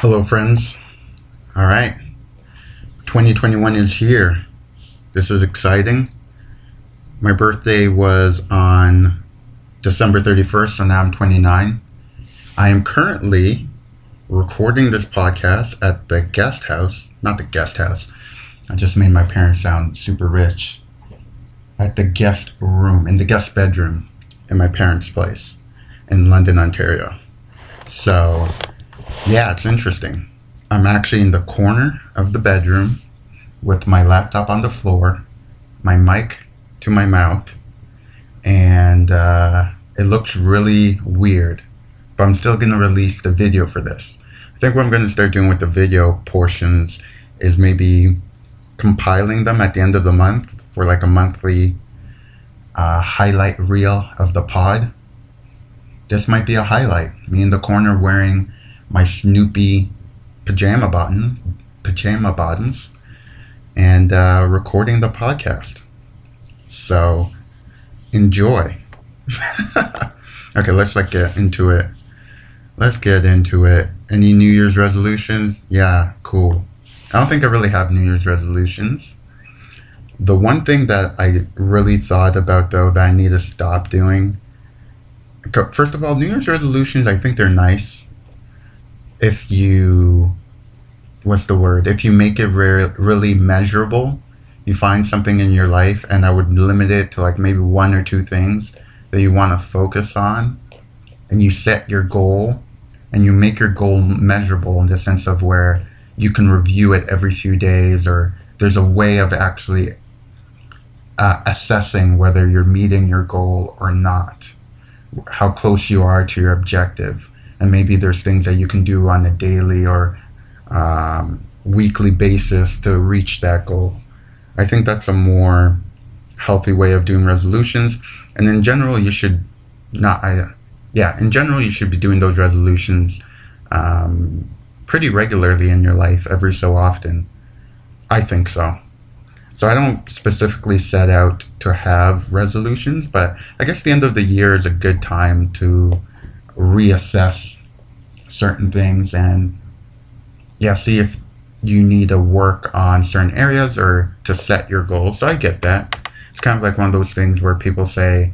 Hello, friends. All right. 2021 is here. This is exciting. My birthday was on December 31st, so now I'm 29. I am currently recording this podcast at the guest house, not the guest house. I just made my parents sound super rich. At the guest room, in the guest bedroom in my parents' place in London, Ontario. So, yeah, it's interesting. I'm actually in the corner of the bedroom with my laptop on the floor, my mic to my mouth, and uh, it looks really weird. But I'm still going to release the video for this. I think what I'm going to start doing with the video portions is maybe compiling them at the end of the month for like a monthly uh, highlight reel of the pod. This might be a highlight. Me in the corner wearing my Snoopy pajama button, pajama bottoms, and uh, recording the podcast. So enjoy. okay, let's like get into it. Let's get into it. Any New Year's resolutions? Yeah, cool. I don't think I really have New Year's resolutions. The one thing that I really thought about though that I need to stop doing. First of all, New Year's resolutions, I think they're nice if you what's the word? If you make it re- really measurable you find something in your life and i would limit it to like maybe one or two things that you want to focus on and you set your goal and you make your goal measurable in the sense of where you can review it every few days or there's a way of actually uh, assessing whether you're meeting your goal or not how close you are to your objective and maybe there's things that you can do on a daily or um, weekly basis to reach that goal. I think that's a more healthy way of doing resolutions. And in general, you should not. I, yeah, in general, you should be doing those resolutions um, pretty regularly in your life, every so often. I think so. So I don't specifically set out to have resolutions, but I guess the end of the year is a good time to reassess certain things and yeah, see if you need to work on certain areas or to set your goals. So I get that. It's kind of like one of those things where people say,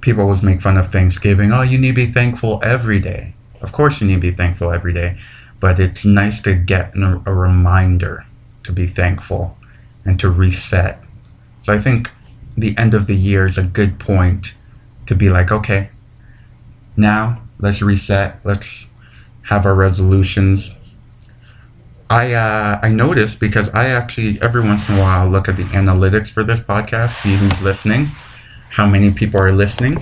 people always make fun of Thanksgiving. Oh, you need to be thankful every day. Of course, you need to be thankful every day, but it's nice to get a reminder to be thankful and to reset. So I think the end of the year is a good point to be like, okay, now let's reset. Let's have our resolutions. I uh, I noticed because I actually every once in a while look at the analytics for this podcast, see who's listening, how many people are listening,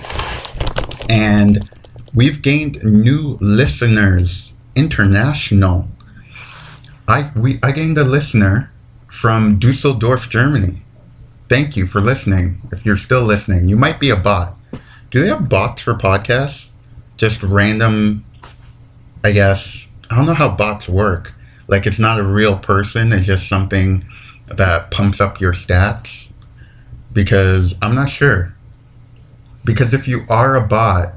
and we've gained new listeners, international. I we I gained a listener from Dusseldorf, Germany. Thank you for listening. If you're still listening, you might be a bot. Do they have bots for podcasts? just random, I guess, I don't know how bots work. Like it's not a real person, it's just something that pumps up your stats. Because I'm not sure. Because if you are a bot,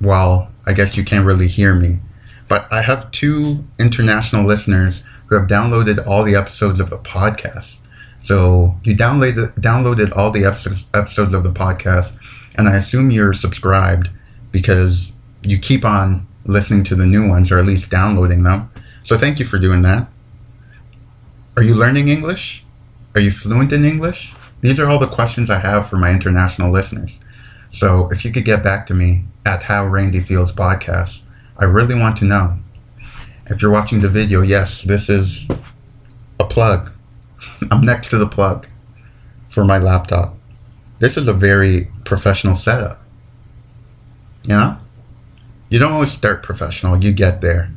well, I guess you can't really hear me. But I have two international listeners who have downloaded all the episodes of the podcast. So you downloaded downloaded all the episodes episodes of the podcast, and I assume you're subscribed because you keep on listening to the new ones or at least downloading them. So thank you for doing that. Are you learning English? Are you fluent in English? These are all the questions I have for my international listeners. So if you could get back to me at How Randy Feels podcast, I really want to know. If you're watching the video, yes, this is a plug. I'm next to the plug for my laptop. This is a very professional setup. You know? You don't always start professional, you get there.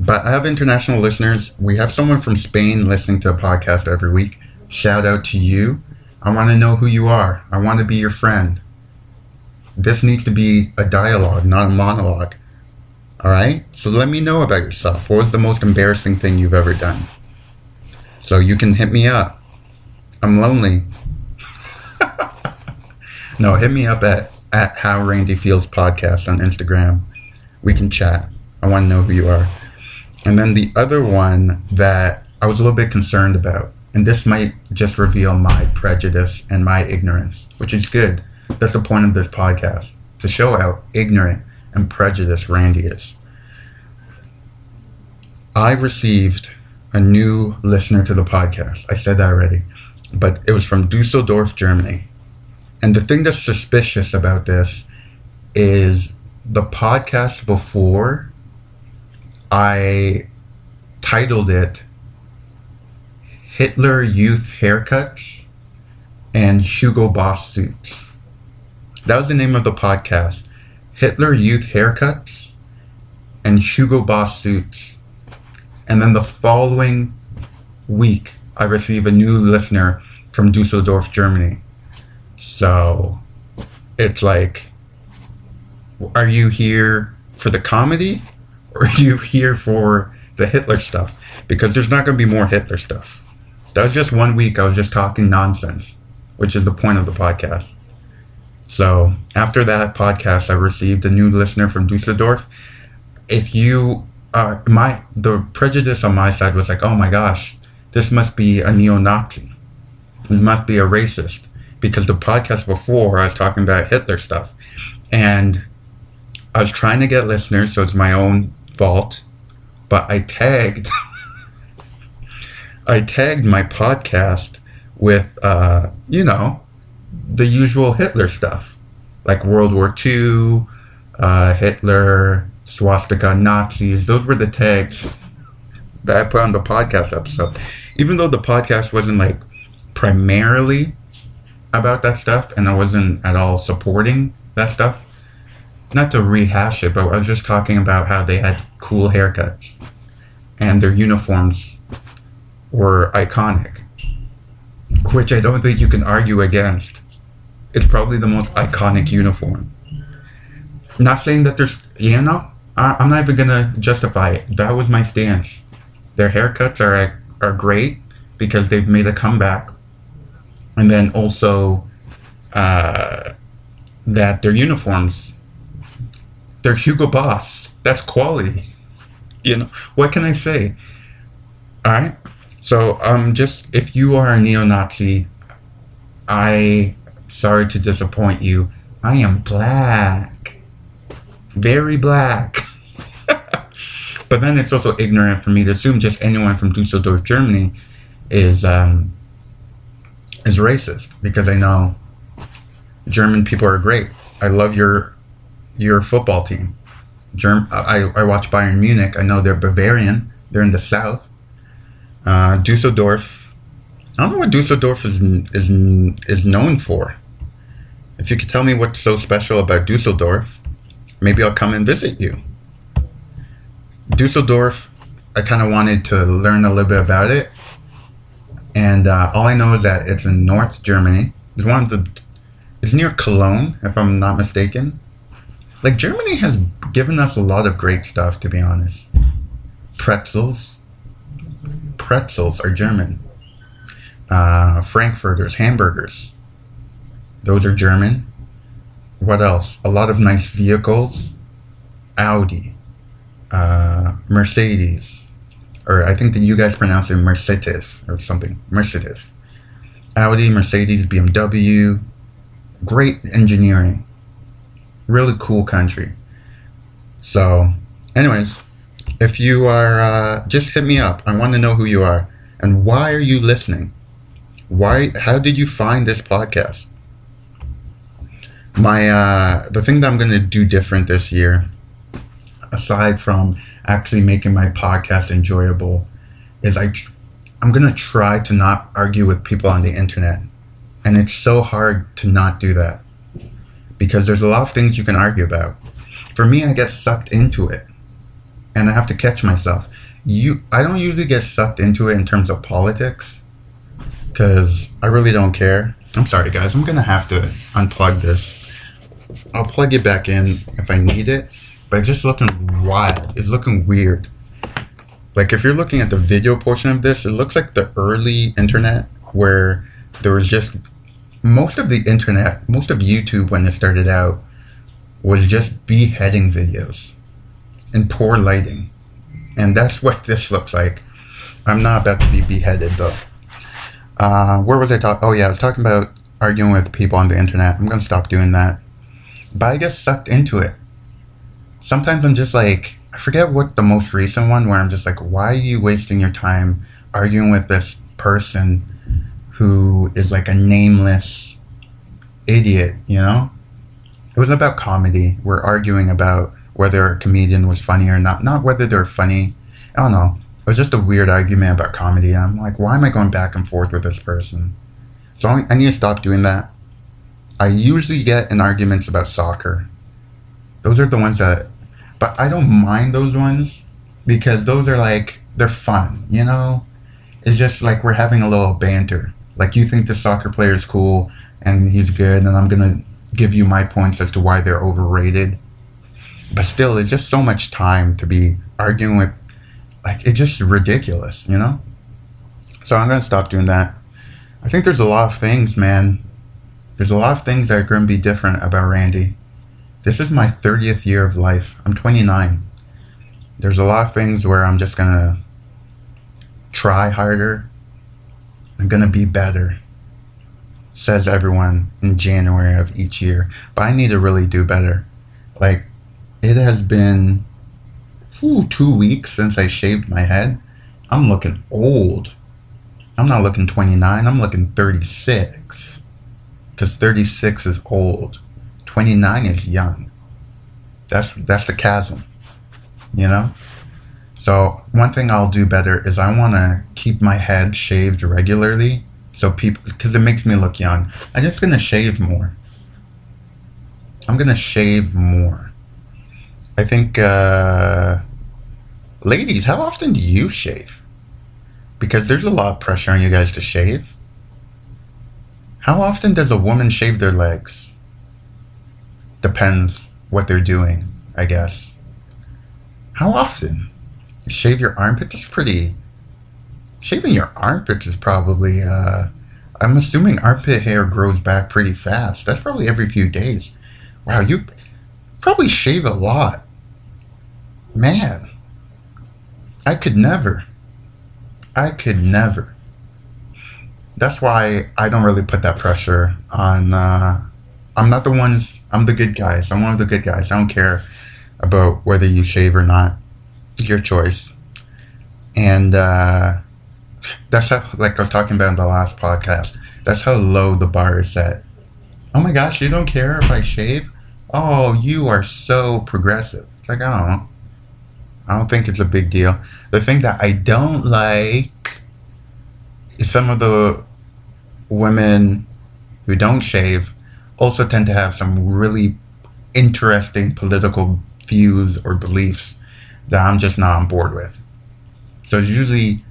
But I have international listeners. We have someone from Spain listening to a podcast every week. Shout out to you. I want to know who you are. I want to be your friend. This needs to be a dialogue, not a monologue. All right? So let me know about yourself. What was the most embarrassing thing you've ever done? So you can hit me up. I'm lonely. no, hit me up at, at How Randy Feels Podcast on Instagram we can chat. I want to know who you are. And then the other one that I was a little bit concerned about, and this might just reveal my prejudice and my ignorance, which is good. That's the point of this podcast to show how ignorant and prejudiced Randy is. I received a new listener to the podcast. I said that already, but it was from Dusseldorf, Germany. And the thing that's suspicious about this is the podcast before I titled it Hitler Youth Haircuts and Hugo Boss Suits. That was the name of the podcast. Hitler Youth Haircuts and Hugo Boss Suits. And then the following week, I receive a new listener from Dusseldorf, Germany. So it's like, are you here for the comedy or are you here for the Hitler stuff? Because there's not going to be more Hitler stuff. That was just one week I was just talking nonsense, which is the point of the podcast. So after that podcast, I received a new listener from Dusseldorf. If you, uh, my the prejudice on my side was like, oh my gosh, this must be a neo-Nazi. This must be a racist because the podcast before I was talking about Hitler stuff, and I was trying to get listeners, so it's my own fault. But I tagged, I tagged my podcast with, uh, you know, the usual Hitler stuff, like World War II, uh, Hitler, swastika, Nazis. Those were the tags that I put on the podcast episode. Even though the podcast wasn't like primarily about that stuff and I wasn't at all supporting that stuff. Not to rehash it, but I was just talking about how they had cool haircuts and their uniforms were iconic, which I don't think you can argue against. It's probably the most iconic uniform. Not saying that there's, you know, I, I'm not even gonna justify it. That was my stance. Their haircuts are are great because they've made a comeback and then also uh, that their uniforms they're Hugo Boss. That's quality. You know what can I say? All right. So um, just if you are a neo-Nazi, I sorry to disappoint you. I am black, very black. but then it's also ignorant for me to assume just anyone from Dusseldorf, Germany, is um, is racist because I know German people are great. I love your your football team. Germ- I, I watch Bayern Munich. I know they're Bavarian. They're in the south. Uh, Dusseldorf. I don't know what Dusseldorf is is is known for. If you could tell me what's so special about Dusseldorf, maybe I'll come and visit you. Dusseldorf, I kind of wanted to learn a little bit about it and uh, all I know is that it's in North Germany. It's one of the. It's near Cologne, if I'm not mistaken. Like Germany has given us a lot of great stuff, to be honest. Pretzels. Pretzels are German. Uh, Frankfurters, hamburgers. Those are German. What else? A lot of nice vehicles. Audi. Uh, Mercedes or I think that you guys pronounce it Mercedes or something. Mercedes. Audi, Mercedes, BMW. Great engineering. Really cool country. So, anyways, if you are, uh, just hit me up. I want to know who you are and why are you listening? Why? How did you find this podcast? My uh, the thing that I'm going to do different this year, aside from actually making my podcast enjoyable is I I'm going to try to not argue with people on the internet. And it's so hard to not do that because there's a lot of things you can argue about. For me, I get sucked into it and I have to catch myself. You I don't usually get sucked into it in terms of politics cuz I really don't care. I'm sorry guys, I'm to have to unplug this. I'll plug it back in if I need it but it's just looking wild. It's looking weird. Like if you're looking at the video portion of this, it looks like the early internet where there was just most of the internet, most of YouTube when it started out was just beheading videos and poor lighting. And that's what this looks like. I'm not about to be beheaded though. Uh, where was I talking? Oh yeah, I was talking about arguing with people on the internet. I'm gonna stop doing that. But I get sucked into it. Sometimes I'm just like, I forget what the most recent one where I'm just like, why are you wasting your time arguing with this person who is like a nameless idiot, you know? It was about comedy. We're arguing about whether a comedian was funny or not, not whether they're funny. I don't know. It was just a weird argument about comedy. I'm like, why am I going back and forth with this person? So I need to stop doing that. I usually get in arguments about soccer. Those are the ones that, but I don't mind those ones because those are like, they're fun, you know? It's just like we're having a little banter. Like you think the soccer player is cool and he's good, and I'm gonna give you my points as to why they're overrated. But still, it's just so much time to be arguing with, like, it's just ridiculous, you know? So I'm gonna stop doing that. I think there's a lot of things, man. There's a lot of things that are gonna be different about Randy. This is my 30th year of life. I'm 29. There's a lot of things where I'm just gonna try harder. I'm gonna be better says everyone in January of each year. But I need to really do better. Like, it has been whew, two weeks since I shaved my head. I'm looking old. I'm not looking 29, I'm looking 36. Because 36 is old. 29 is young. That's that's the chasm. You know? So one thing I'll do better is I want to keep my head shaved regularly so people, because it makes me look young. I'm just gonna shave more. I'm gonna shave more. I think, uh, ladies, how often do you shave? Because there's a lot of pressure on you guys to shave. How often does a woman shave their legs? Depends what they're doing, I guess. How often? Shave your armpits is pretty shaving your armpits is probably uh, I'm assuming armpit hair grows back pretty fast. That's probably every few days. Wow, you probably shave a lot. Man, I could never. I could never. That's why I don't really put that pressure on. Uh, I'm not the ones. I'm the good guys. I'm one of the good guys. I don't care about whether you shave or not. Your choice. And uh, that's how, like I was talking about in the last podcast. That's how low the bar is set. Oh my gosh, you don't care if I shave? Oh, you are so progressive. It's like, I don't. I don't think it's a big deal. The thing that I don't like is some of the women who don't shave also tend to have some really interesting political views or beliefs that I'm just not on board with. So it's usually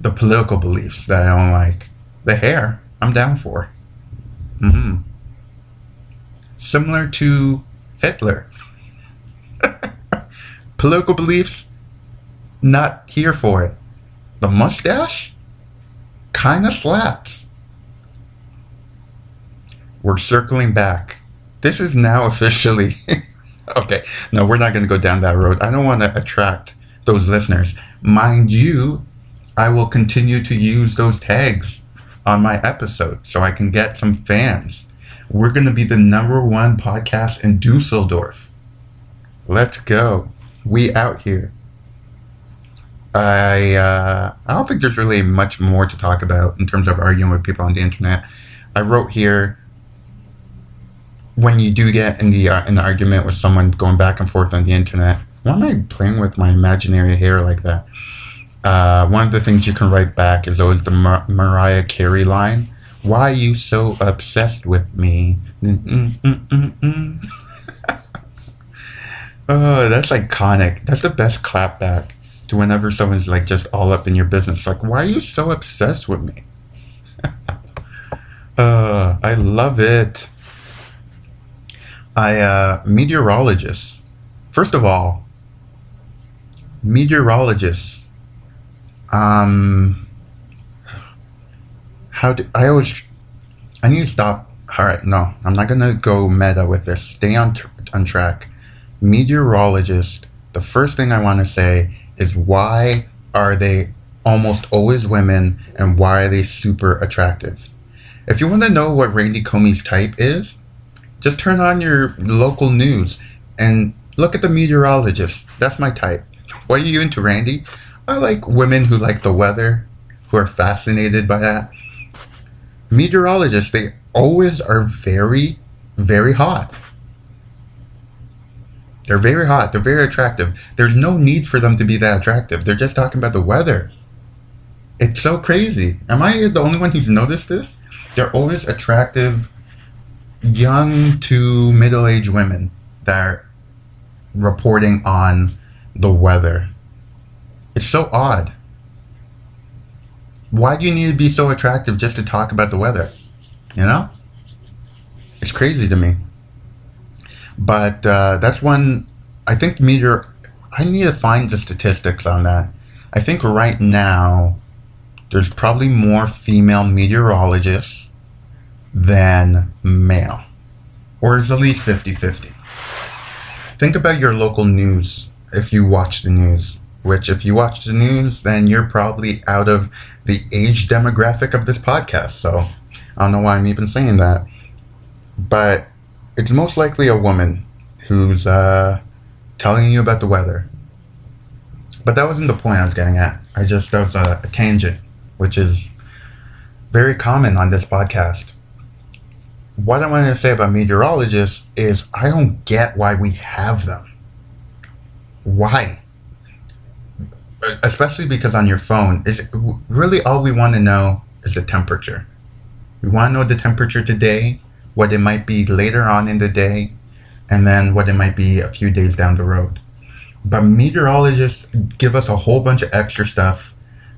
the political beliefs that I don't like. The hair, I'm down for. Mm-hmm. Similar to Hitler. political beliefs, not here for it. The mustache, kind of slaps. We're circling back. This is now officially. Okay, no, we're not going to go down that road. I don't want to attract those listeners. Mind you, I will continue to use those tags on my episode so I can get some fans. We're going to be the number one podcast in Dusseldorf. Let's go. We out here. I uh, I don't think there's really much more to talk about in terms of arguing with people on the internet. I wrote here when you do get in the uh, in the argument with someone going back and forth on the internet. Why am I playing with my imaginary hair like that? uh, one of the things you can write back is always the Mar- Mariah Carey line. Why are you so obsessed with me? oh, that's iconic. That's the best clapback to whenever someone's like just all up in your business. Like, why are you so obsessed with me? uh, I love it. I uh, meteorologist. First of all, meteorologists um, how do I always? I need to stop. All right, no, I'm not gonna go meta with this. Stay on on track. Meteorologist. The first thing I want to say is why are they almost always women and why are they super attractive? If you want to know what Randy Comey's type is, just turn on your local news and look at the meteorologist. That's my type. What are you into, Randy? I like women who like the weather, who are fascinated by that. Meteorologists, they always are very, very hot. They're very hot. They're very attractive. There's no need for them to be that attractive. They're just talking about the weather. It's so crazy. Am I the only one who's noticed this? They're always attractive, young to middle aged women that are reporting on the weather. It's so odd. Why do you need to be so attractive just to talk about the weather? You know? It's crazy to me. But uh, that's one. I think meteor. I need to find the statistics on that. I think right now there's probably more female meteorologists than male, or is at least 50 50. Think about your local news if you watch the news, which, if you watch the news, then you're probably out of the age demographic of this podcast. So I don't know why I'm even saying that. But it's most likely a woman who's uh, telling you about the weather. But that wasn't the point I was getting at. I just, that was a, a tangent, which is very common on this podcast. What I wanted to say about meteorologists is I don't get why we have them. Why? Especially because on your phone, is really all we want to know is the temperature. We want to know the temperature today, what it might be later on in the day, and then what it might be a few days down the road. But meteorologists give us a whole bunch of extra stuff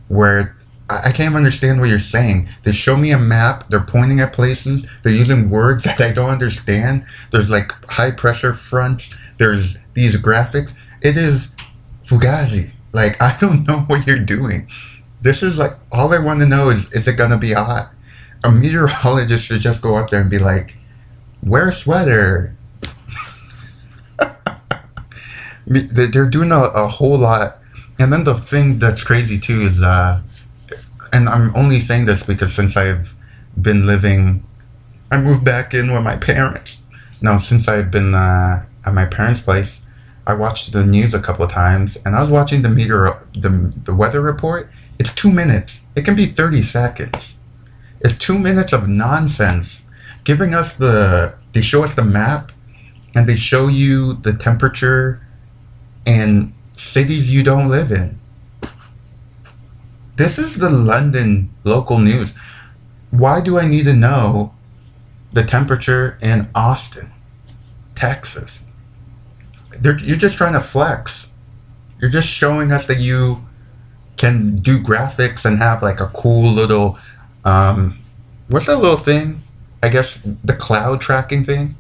where I can't understand what you're saying. They show me a map, they're pointing at places, they're using words that I don't understand. There's like high pressure fronts, there's these graphics. It is fugazi. Like, I don't know what you're doing. This is like, all I want to know is, is it going to be hot? A meteorologist should just go up there and be like, wear a sweater, they're doing a, a whole lot. And then the thing that's crazy too is, uh, and I'm only saying this because since I've been living, I moved back in with my parents. Now, since I've been uh, at my parents' place, I watched the news a couple of times, and I was watching the meter, the the weather report. It's two minutes. It can be thirty seconds. It's two minutes of nonsense, giving us the. They show us the map, and they show you the temperature in cities you don't live in. This is the London local news. Why do I need to know the temperature in Austin, Texas? They're, you're just trying to flex. You're just showing us that you can do graphics and have like a cool little, um, what's that little thing? I guess the cloud tracking thing.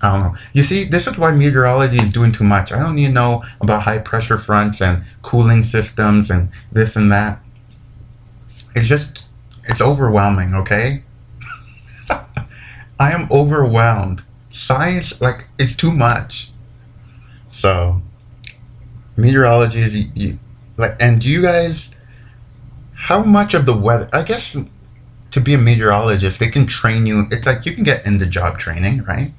I don't know. You see, this is why meteorology is doing too much. I don't need to know about high pressure fronts and cooling systems and this and that. It's just, it's overwhelming, okay? I am overwhelmed. Science, like, it's too much. So, meteorology is, you, like, and you guys, how much of the weather, I guess to be a meteorologist, they can train you. It's like you can get into job training, right?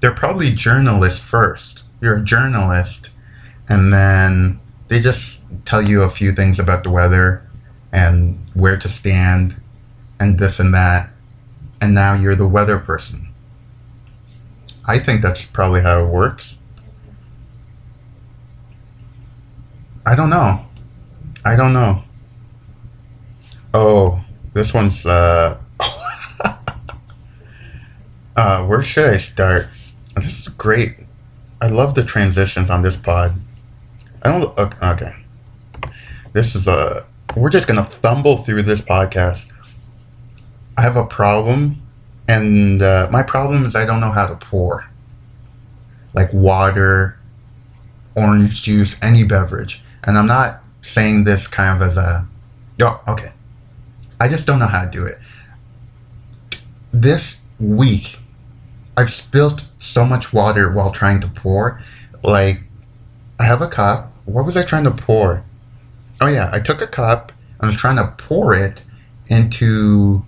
they're probably journalists first. You're a journalist, and then they just tell you a few things about the weather and where to stand and this and that, and now you're the weather person. I think that's probably how it works. I don't know. I don't know. Oh, this one's uh uh where should I start? This is great. I love the transitions on this pod. I don't. Okay. This is a. We're just gonna fumble through this podcast. I have a problem, and uh, my problem is I don't know how to pour. Like water, orange juice, any beverage. And I'm not saying this kind of as a. Oh, okay. I just don't know how to do it. This week, I've spilled so much water while trying to pour. Like, I have a cup. What was I trying to pour? Oh yeah, I took a cup. I was trying to pour it into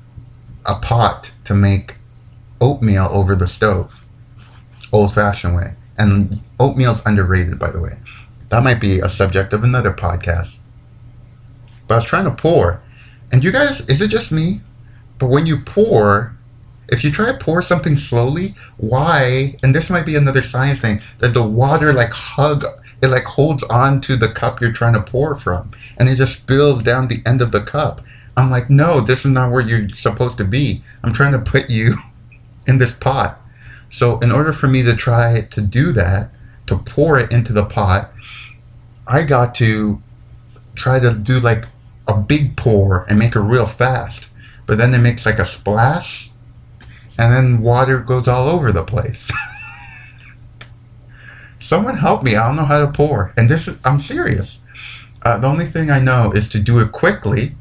a pot to make oatmeal over the stove, old fashioned way. And oatmeal's underrated, by the way. That might be a subject of another podcast. But I was trying to pour. And you guys, is it just me? But when you pour, if you try to pour something slowly, why, and this might be another science thing, that the water like hug, it like holds on to the cup you're trying to pour from. And it just spills down the end of the cup. I'm like, no, this is not where you're supposed to be. I'm trying to put you in this pot. So in order for me to try to do that, to pour it into the pot, I got to try to do like a big pour and make it real fast. But then it makes like a splash and then water goes all over the place. Someone help me. I don't know how to pour. And this is, I'm serious. Uh, the only thing I know is to do it quickly.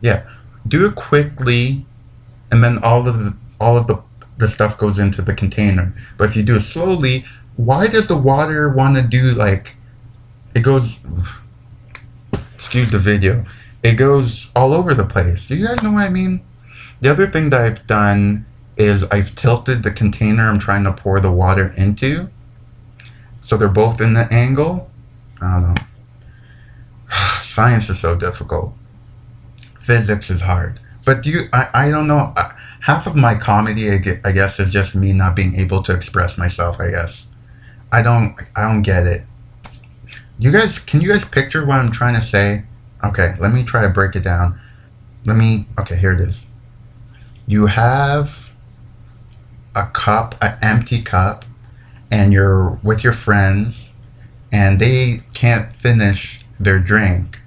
Yeah. Do it quickly and then all of the all of the, the stuff goes into the container. But if you do it slowly, why does the water want to do like it goes excuse the video it goes all over the place do you guys know what i mean the other thing that i've done is i've tilted the container i'm trying to pour the water into so they're both in the angle. I don't know. Science is so difficult. Physics is hard. But you i, I don't know. Half of my comedy i guess is just me not being able to express myself i guess. I don't i don't get it. You guys, can you guys picture what I'm trying to say? Okay, let me try to break it down. Let me, okay, here it is. You have a cup, an empty cup, and you're with your friends, and they can't finish their drink.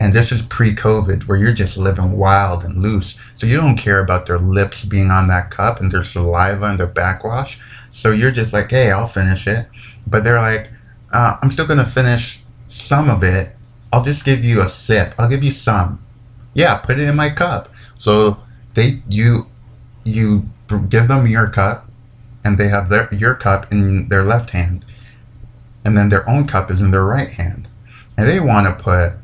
And this is pre COVID, where you're just living wild and loose. So you don't care about their lips being on that cup and their saliva and their backwash. So you're just like, hey, I'll finish it. But they're like, uh, I'm still gonna finish some of it. I'll just give you a sip. I'll give you some. Yeah, put it in my cup. So they you you give them your cup, and they have their your cup in their left hand, and then their own cup is in their right hand, and they want to put,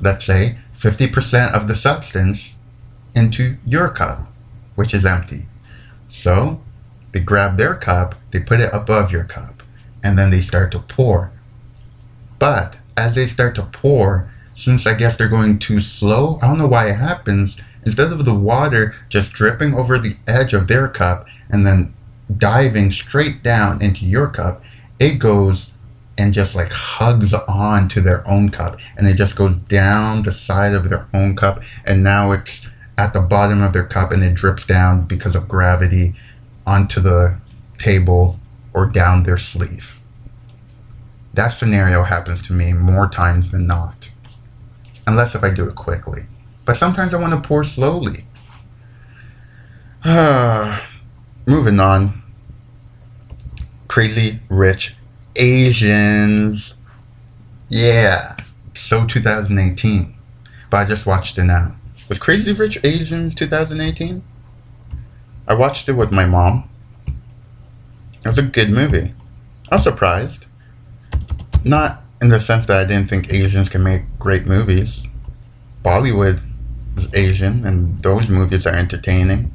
let's say, fifty percent of the substance into your cup, which is empty. So they grab their cup, they put it above your cup, and then they start to pour but as they start to pour, since I guess they're going too slow, I don't know why it happens. Instead of the water just dripping over the edge of their cup and then diving straight down into your cup, it goes and just like hugs on to their own cup and it just goes down the side of their own cup and now it's at the bottom of their cup and it drips down because of gravity onto the table or down their sleeve. That scenario happens to me more times than not. Unless if I do it quickly. But sometimes I want to pour slowly. Moving on. Crazy Rich Asians. Yeah. So 2018. But I just watched it now. Was Crazy Rich Asians 2018? I watched it with my mom. It was a good movie. I was surprised. Not in the sense that I didn't think Asians can make great movies. Bollywood is Asian, and those movies are entertaining.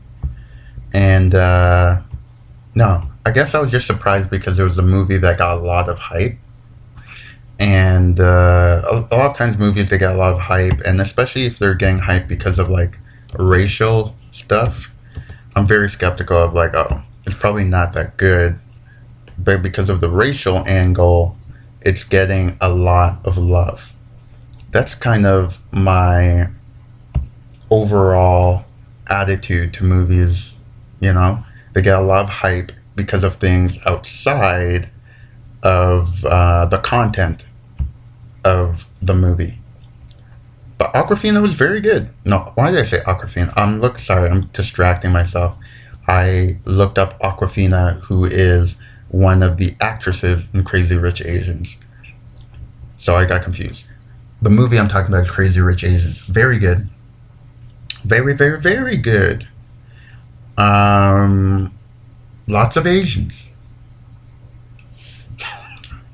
And uh, no, I guess I was just surprised because it was a movie that got a lot of hype. And uh, a, a lot of times, movies they get a lot of hype, and especially if they're getting hype because of like racial stuff, I'm very skeptical of like, oh, it's probably not that good. But because of the racial angle, it's getting a lot of love. That's kind of my overall attitude to movies, you know? They get a lot of hype because of things outside of uh, the content of the movie. But Awkwafina was very good. No, why did I say Awkwafina? I'm look sorry, I'm distracting myself. I looked up Awkwafina, who is one of the actresses in Crazy Rich Asians. So I got confused. The movie I'm talking about is Crazy Rich Asians. Very good. Very, very, very good. Um, lots of Asians.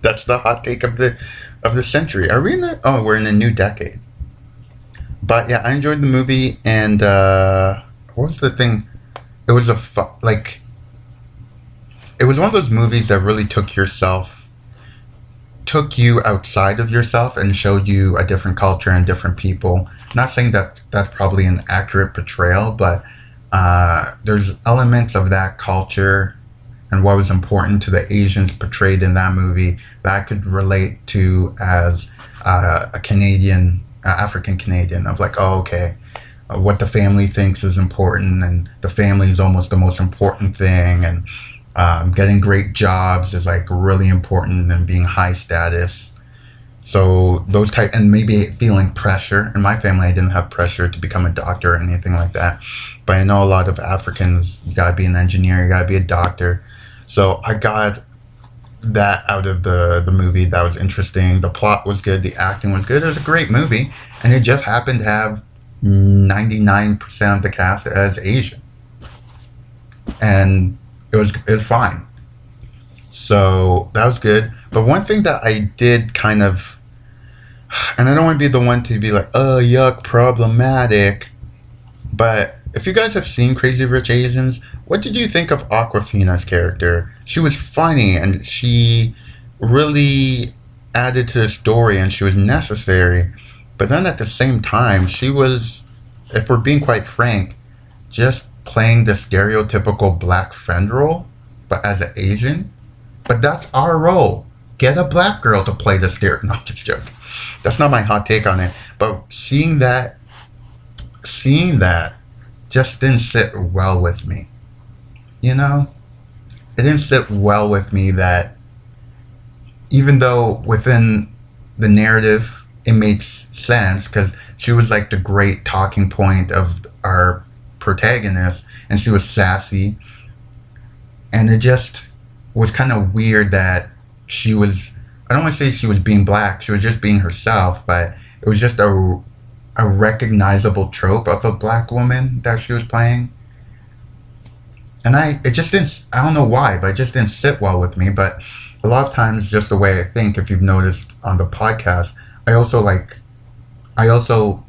That's the hot take of the of the century. Are we in the? Oh, we're in a new decade. But yeah, I enjoyed the movie, and uh, what was the thing? It was a fu- like. It was one of those movies that really took yourself, took you outside of yourself, and showed you a different culture and different people. Not saying that that's probably an accurate portrayal, but uh, there's elements of that culture and what was important to the Asians portrayed in that movie that I could relate to as uh, a Canadian, uh, African Canadian, of like, oh, okay, uh, what the family thinks is important, and the family is almost the most important thing, and um, getting great jobs is like really important, and being high status. So those type, and maybe feeling pressure. In my family, I didn't have pressure to become a doctor or anything like that. But I know a lot of Africans, you gotta be an engineer, you gotta be a doctor so I got that out of the the movie. That was interesting. The plot was good. The acting was good. It was a great movie, and it just happened to have ninety nine percent of the cast as Asian, and it was it was fine. So that was good. But one thing that I did kind of, and I don't want to be the one to be like, oh yuck, problematic, but if you guys have seen Crazy Rich Asians, what did you think of Awkwafina's character? She was funny and she really added to the story and she was necessary. But then at the same time, she was, if we're being quite frank, just playing the stereotypical black friend role, but as an Asian. But that's our role. Get a black girl to play the stereo. Not just joking. That's not my hot take on it. But seeing that, seeing that just didn't sit well with me. You know? It didn't sit well with me that even though within the narrative it makes sense because she was like the great talking point of our protagonist and she was sassy and it just was kind of weird that she was i don't want to say she was being black she was just being herself but it was just a a recognizable trope of a black woman that she was playing. And I, it just didn't, I don't know why, but it just didn't sit well with me. But a lot of times, just the way I think, if you've noticed on the podcast, I also like, I also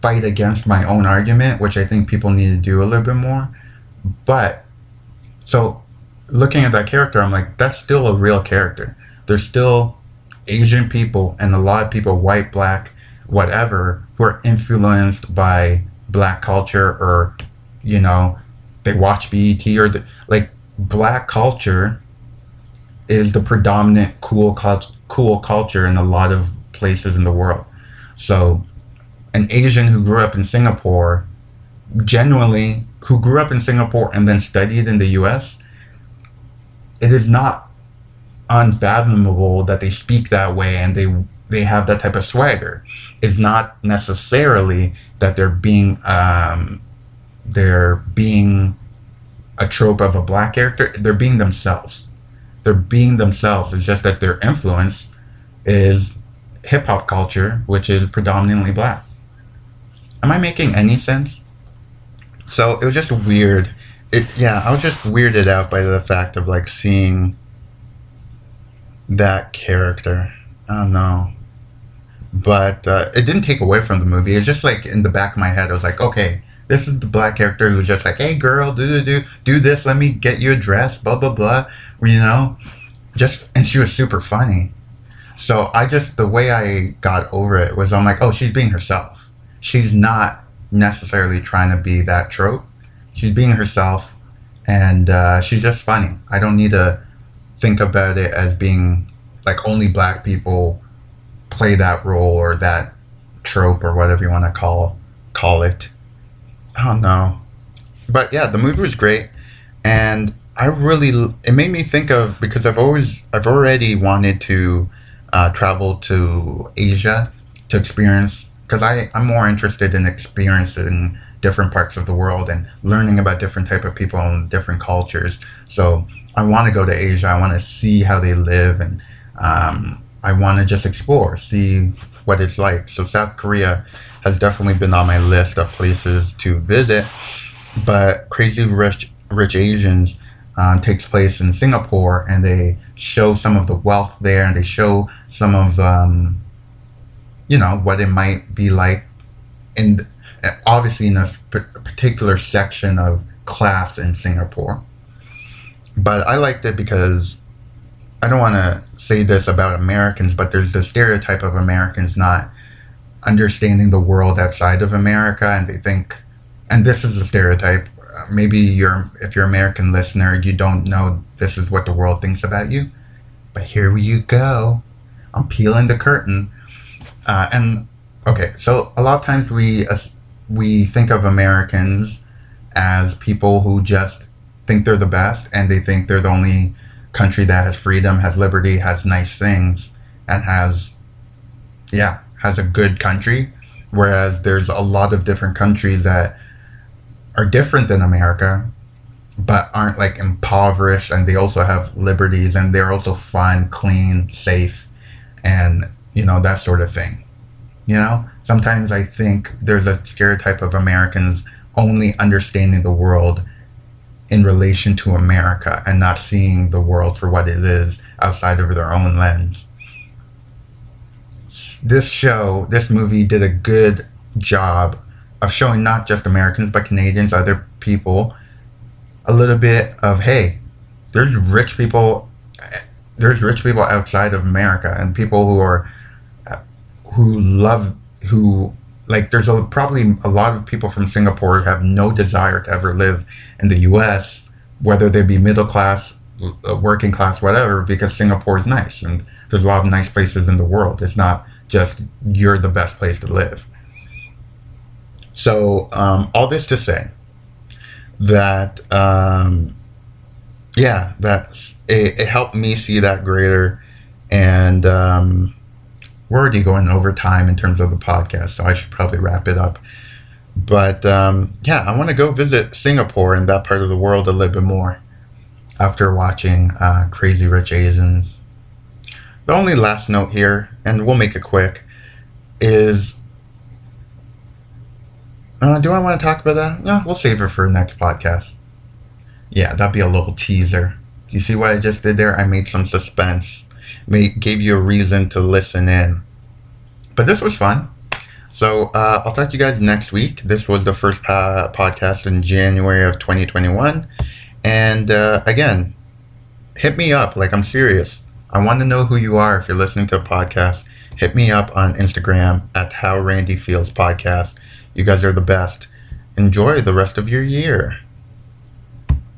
fight against my own argument, which I think people need to do a little bit more. But, so looking at that character, I'm like, that's still a real character. There's still Asian people and a lot of people, white, black, whatever who are influenced by black culture or you know they watch BET or the, like black culture is the predominant cool cult, cool culture in a lot of places in the world. So an Asian who grew up in Singapore genuinely who grew up in Singapore and then studied in the US it is not unfathomable that they speak that way and they they have that type of swagger is not necessarily that they're being um, they're being a trope of a black character. They're being themselves. They're being themselves. It's just that their influence is hip hop culture, which is predominantly black. Am I making any sense? So it was just weird. It yeah, I was just weirded out by the fact of like seeing that character. I don't know but uh, it didn't take away from the movie. It's just like in the back of my head, I was like, okay, this is the black character who's just like, hey, girl, do do do do this. Let me get you a dress. Blah blah blah. You know, just and she was super funny. So I just the way I got over it was I'm like, oh, she's being herself. She's not necessarily trying to be that trope. She's being herself, and uh, she's just funny. I don't need to think about it as being like only black people play that role or that trope or whatever you want to call call it. I don't know, but yeah, the movie was great, and I really it made me think of because I've always I've already wanted to uh, travel to Asia to experience because I I'm more interested in experiencing different parts of the world and learning about different type of people and different cultures. So I want to go to Asia. I want to see how they live and um, I want to just explore, see what it's like. So South Korea has definitely been on my list of places to visit. But Crazy Rich Rich Asians, uh, takes place in Singapore, and they show some of the wealth there, and they show some of um, you know what it might be like in obviously in a particular section of class in Singapore. But I liked it because I don't want to say this about Americans, but there's the stereotype of Americans not understanding the world outside of America, and they think, and this is a stereotype. Maybe you're, if you're an American listener, you don't know this is what the world thinks about you. But here you go. I'm peeling the curtain. Uh, and okay, so a lot of times we we think of Americans as people who just think they're the best and they think they're the only country that has freedom, has liberty, has nice things, and has, yeah, has a good country. Whereas there's a lot of different countries that are different than America, but aren't like impoverished and they also have liberties and they're also fun, clean, safe, and, you know, that sort of thing. You know, sometimes I think there's a stereotype of Americans only understanding the world in relation to America and not seeing the world for what it is outside of their own lens. This show, this movie did a good job of showing not just Americans but Canadians, other people, a little bit of hey, there's rich people, there's rich people outside of America and people who are uh, who love who like there's a, probably a lot of people from Singapore who have no desire to ever live in the U.S. Whether they be middle class, uh, working class, whatever, because Singapore is nice and there's a lot of nice places in the world. It's not just you're the best place to live. So um, all this to say that um, yeah, that it, it, helped me see that greater and. Um, we're already going over time in terms of the podcast, so I should probably wrap it up. But um, yeah, I want to go visit Singapore and that part of the world a little bit more after watching uh, Crazy Rich Asians. The only last note here, and we'll make it quick, is uh, do I want to talk about that? No, we'll save it for next podcast. Yeah, that'd be a little teaser. Do you see what I just did there? I made some suspense made, gave you a reason to listen in. But this was fun. So uh, I'll talk to you guys next week. This was the first pa- podcast in January of 2021. And uh, again, hit me up. Like, I'm serious. I want to know who you are if you're listening to a podcast. Hit me up on Instagram at How Randy Feels Podcast. You guys are the best. Enjoy the rest of your year.